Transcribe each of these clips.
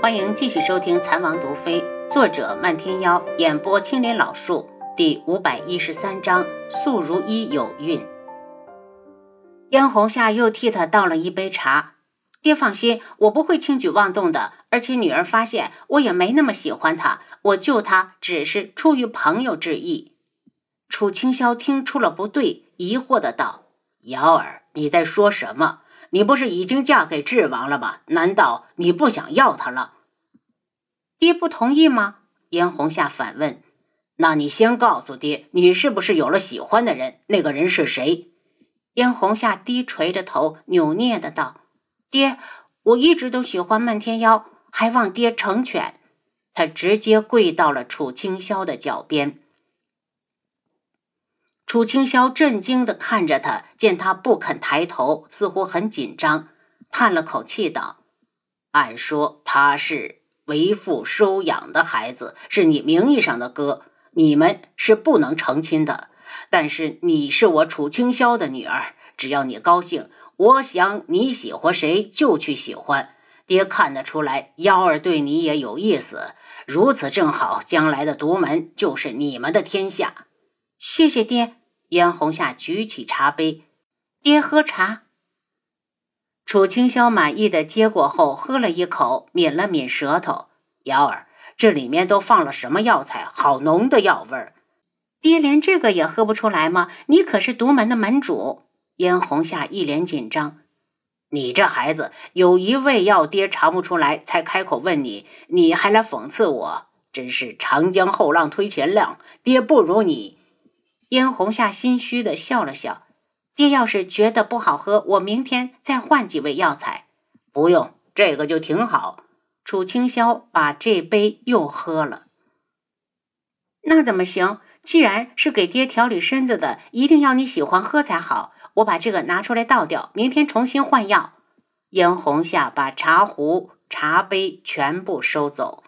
欢迎继续收听《残王毒妃》，作者漫天妖，演播青莲老树，第五百一十三章：素如一有孕。嫣红夏又替他倒了一杯茶。爹放心，我不会轻举妄动的。而且女儿发现我也没那么喜欢他，我救他只是出于朋友之意。楚清霄听出了不对，疑惑的道：“瑶儿，你在说什么？”你不是已经嫁给智王了吗？难道你不想要他了？爹不同意吗？嫣红夏反问。那你先告诉爹，你是不是有了喜欢的人？那个人是谁？嫣红夏低垂着头，扭捏的道：“爹，我一直都喜欢漫天妖，还望爹成全。”他直接跪到了楚清霄的脚边。楚清霄震惊地看着他，见他不肯抬头，似乎很紧张，叹了口气道：“按说他是为父收养的孩子，是你名义上的哥，你们是不能成亲的。但是你是我楚清霄的女儿，只要你高兴，我想你喜欢谁就去喜欢。爹看得出来，幺儿对你也有意思，如此正好，将来的独门就是你们的天下。谢谢爹。”嫣红夏举起茶杯，爹喝茶。楚清霄满意的接过后，喝了一口，抿了抿舌头。瑶儿，这里面都放了什么药材？好浓的药味儿！爹连这个也喝不出来吗？你可是独门的门主。嫣红夏一脸紧张。你这孩子，有一味药爹尝不出来，才开口问你，你还来讽刺我，真是长江后浪推前浪。爹不如你。嫣红夏心虚的笑了笑，爹要是觉得不好喝，我明天再换几味药材。不用，这个就挺好。楚清霄把这杯又喝了。那怎么行？既然是给爹调理身子的，一定要你喜欢喝才好。我把这个拿出来倒掉，明天重新换药。嫣红夏把茶壶、茶杯全部收走。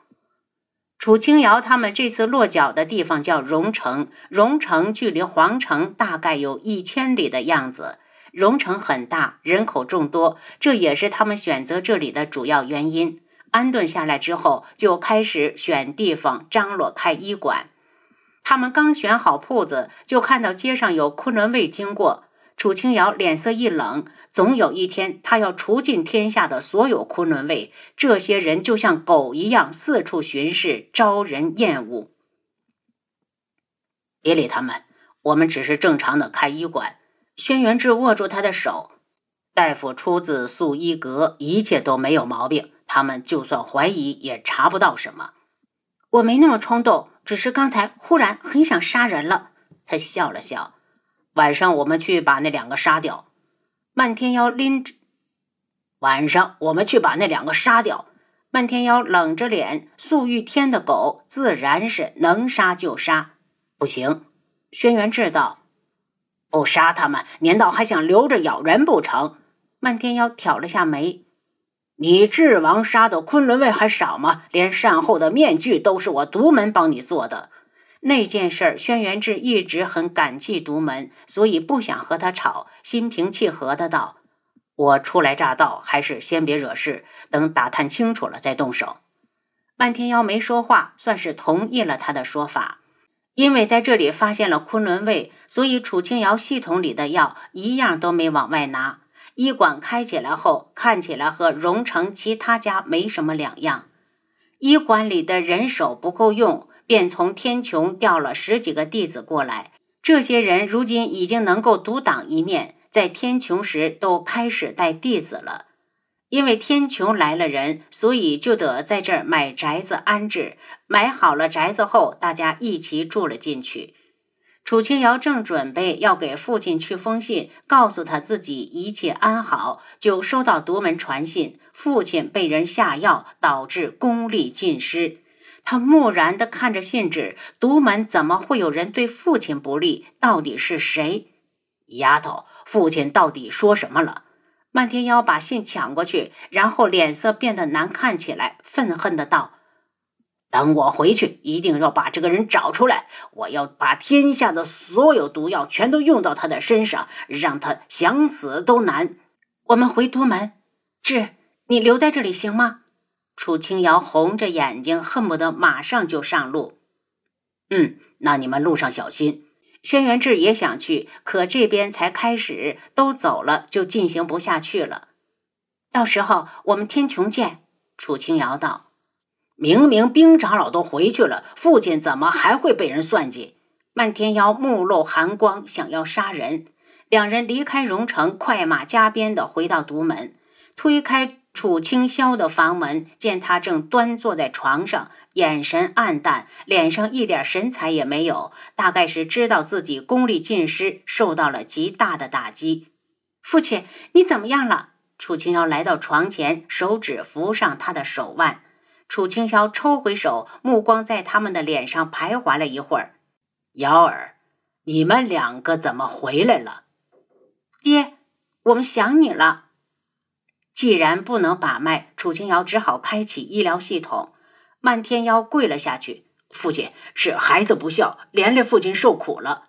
楚清瑶他们这次落脚的地方叫荣城，荣城距离皇城大概有一千里的样子。荣城很大，人口众多，这也是他们选择这里的主要原因。安顿下来之后，就开始选地方张罗开医馆。他们刚选好铺子，就看到街上有昆仑卫经过。楚清瑶脸色一冷，总有一天，他要除尽天下的所有昆仑卫。这些人就像狗一样四处巡视，招人厌恶。别理他们，我们只是正常的开医馆。轩辕志握住他的手，大夫出自素衣阁，一切都没有毛病。他们就算怀疑，也查不到什么。我没那么冲动，只是刚才忽然很想杀人了。他笑了笑。晚上我们去把那两个杀掉。漫天妖拎着。晚上我们去把那两个杀掉。漫天妖冷着脸，素玉天的狗自然是能杀就杀。不行，轩辕志道，不杀他们，难道还想留着咬人不成？漫天妖挑了下眉。你智王杀的昆仑卫还少吗？连善后的面具都是我独门帮你做的。那件事，轩辕志一直很感激独门，所以不想和他吵，心平气和的道：“我初来乍到，还是先别惹事，等打探清楚了再动手。”漫天妖没说话，算是同意了他的说法。因为在这里发现了昆仑卫，所以楚清瑶系统里的药一样都没往外拿。医馆开起来后，看起来和荣城其他家没什么两样。医馆里的人手不够用。便从天穹调了十几个弟子过来，这些人如今已经能够独当一面，在天穹时都开始带弟子了。因为天穹来了人，所以就得在这儿买宅子安置。买好了宅子后，大家一起住了进去。楚清瑶正准备要给父亲去封信，告诉他自己一切安好，就收到独门传信，父亲被人下药，导致功力尽失。他木然地看着信纸，独门怎么会有人对父亲不利？到底是谁？丫头，父亲到底说什么了？漫天妖把信抢过去，然后脸色变得难看起来，愤恨的道：“等我回去，一定要把这个人找出来！我要把天下的所有毒药全都用到他的身上，让他想死都难。”我们回都门，志，你留在这里行吗？楚清瑶红着眼睛，恨不得马上就上路。嗯，那你们路上小心。轩辕志也想去，可这边才开始，都走了就进行不下去了。到时候我们天穹见。楚清瑶道：“明明冰长老都回去了，父亲怎么还会被人算计？”漫天妖目露寒光，想要杀人。两人离开荣城，快马加鞭的回到独门，推开楚清霄的房门，见他正端坐在床上，眼神暗淡，脸上一点神采也没有，大概是知道自己功力尽失，受到了极大的打击。父亲，你怎么样了？楚清瑶来到床前，手指扶上他的手腕。楚清霄抽回手，目光在他们的脸上徘徊了一会儿。瑶儿，你们两个怎么回来了？爹，我们想你了。既然不能把脉，楚清瑶只好开启医疗系统。漫天妖跪了下去：“父亲，是孩子不孝，连累父亲受苦了。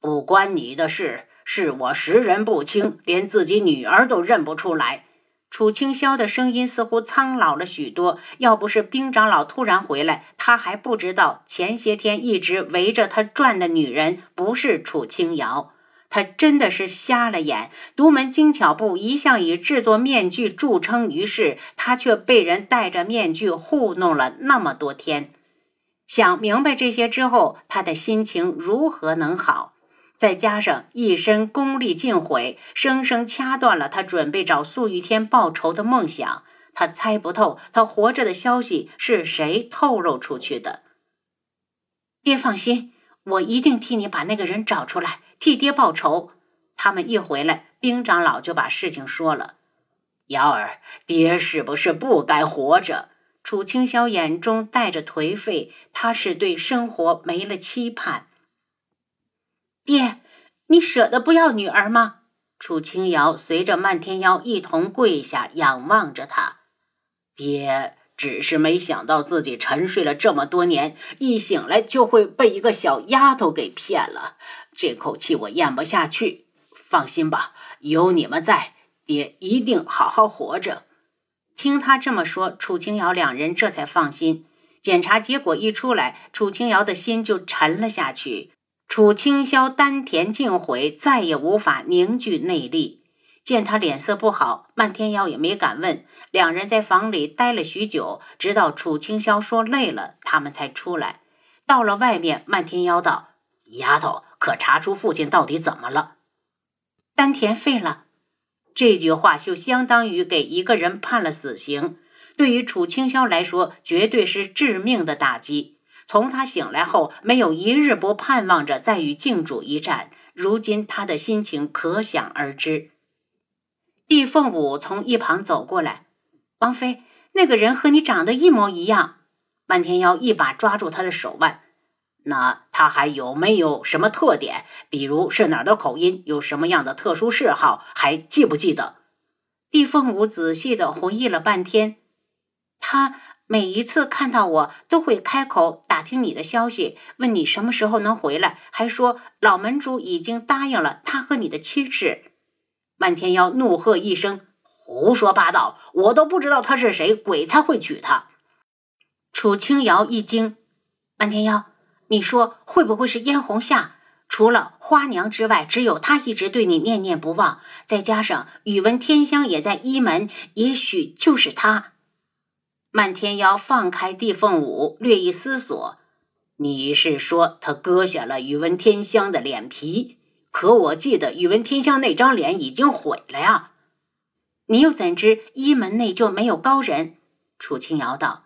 不关你的事。”是我识人不清，连自己女儿都认不出来。楚清霄的声音似乎苍老了许多。要不是冰长老突然回来，他还不知道前些天一直围着他转的女人不是楚清瑶。他真的是瞎了眼。独门精巧部一向以制作面具著称于世，他却被人戴着面具糊弄了那么多天。想明白这些之后，他的心情如何能好？再加上一身功力尽毁，生生掐断了他准备找素玉天报仇的梦想。他猜不透，他活着的消息是谁透露出去的。爹放心，我一定替你把那个人找出来，替爹报仇。他们一回来，冰长老就把事情说了。瑶儿，爹是不是不该活着？楚清霄眼中带着颓废，他是对生活没了期盼。爹，你舍得不要女儿吗？楚清瑶随着漫天妖一同跪下，仰望着他。爹只是没想到自己沉睡了这么多年，一醒来就会被一个小丫头给骗了，这口气我咽不下去。放心吧，有你们在，爹一定好好活着。听他这么说，楚清瑶两人这才放心。检查结果一出来，楚清瑶的心就沉了下去。楚清霄丹田尽毁，再也无法凝聚内力。见他脸色不好，漫天妖也没敢问。两人在房里待了许久，直到楚清霄说累了，他们才出来。到了外面，漫天妖道：“丫头，可查出父亲到底怎么了？”丹田废了。这句话就相当于给一个人判了死刑，对于楚清霄来说，绝对是致命的打击。从他醒来后，没有一日不盼望着再与靖主一战。如今他的心情可想而知。帝凤舞从一旁走过来：“王妃，那个人和你长得一模一样。”漫天妖一把抓住他的手腕：“那他还有没有什么特点？比如是哪儿的口音，有什么样的特殊嗜好？还记不记得？”帝凤舞仔细的回忆了半天，他。每一次看到我，都会开口打听你的消息，问你什么时候能回来，还说老门主已经答应了他和你的亲事。漫天妖怒喝一声：“胡说八道！我都不知道他是谁，鬼才会娶她。”楚清瑶一惊：“漫天妖，你说会不会是嫣红夏？除了花娘之外，只有她一直对你念念不忘，再加上宇文天香也在一门，也许就是他。”漫天妖放开地凤舞，略一思索：“你是说他割下了宇文天香的脸皮？可我记得宇文天香那张脸已经毁了呀！你又怎知一门内就没有高人？”楚清瑶道：“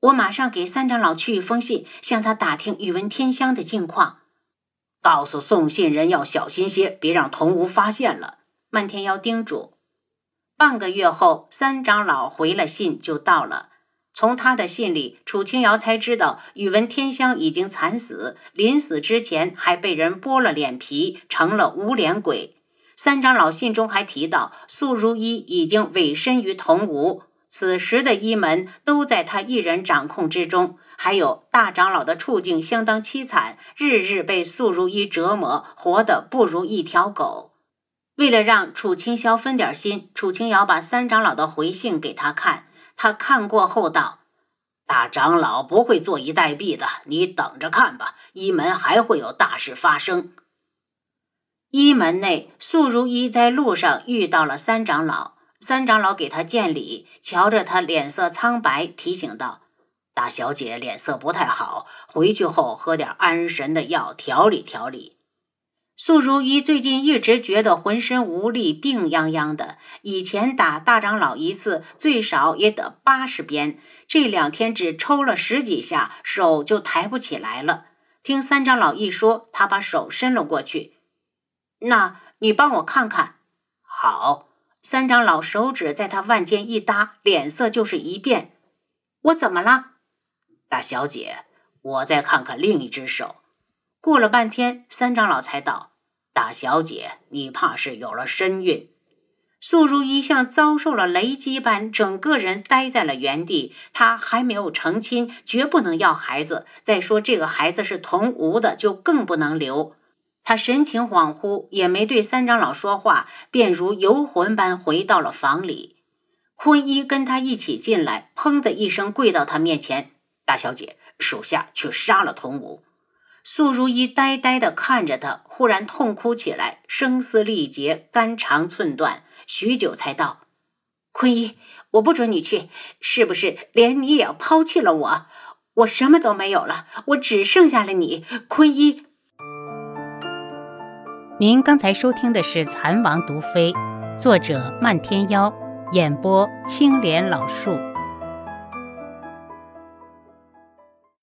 我马上给三长老去一封信，向他打听宇文天香的近况，告诉送信人要小心些，别让童无发现了。”漫天妖叮嘱。半个月后，三长老回了信，就到了。从他的信里，楚清瑶才知道宇文天香已经惨死，临死之前还被人剥了脸皮，成了无脸鬼。三长老信中还提到，素如一已经委身于童无，此时的一门都在他一人掌控之中。还有大长老的处境相当凄惨，日日被素如一折磨，活得不如一条狗。为了让楚清霄分点心，楚清瑶把三长老的回信给他看。他看过后道：“大长老不会坐以待毙的，你等着看吧，一门还会有大事发生。”一门内，素如一在路上遇到了三长老，三长老给他见礼，瞧着他脸色苍白，提醒道：“大小姐脸色不太好，回去后喝点安神的药调理调理。”素如一最近一直觉得浑身无力，病殃殃的。以前打大长老一次，最少也得八十鞭，这两天只抽了十几下，手就抬不起来了。听三长老一说，他把手伸了过去：“那你帮我看看。”好。三长老手指在他腕间一搭，脸色就是一变：“我怎么了？”大小姐，我再看看另一只手。过了半天，三长老才道。大小姐，你怕是有了身孕？素如意像遭受了雷击般，整个人呆在了原地。她还没有成亲，绝不能要孩子。再说这个孩子是同吴的，就更不能留。她神情恍惚，也没对三长老说话，便如游魂般回到了房里。坤一跟他一起进来，砰的一声跪到他面前：“大小姐，属下去杀了童武。”素如一呆呆的看着他，忽然痛哭起来，声嘶力竭，肝肠寸断。许久才道：“坤一，我不准你去，是不是连你也要抛弃了我？我什么都没有了，我只剩下了你，坤一。”您刚才收听的是《蚕王毒妃》，作者漫天妖，演播青莲老树。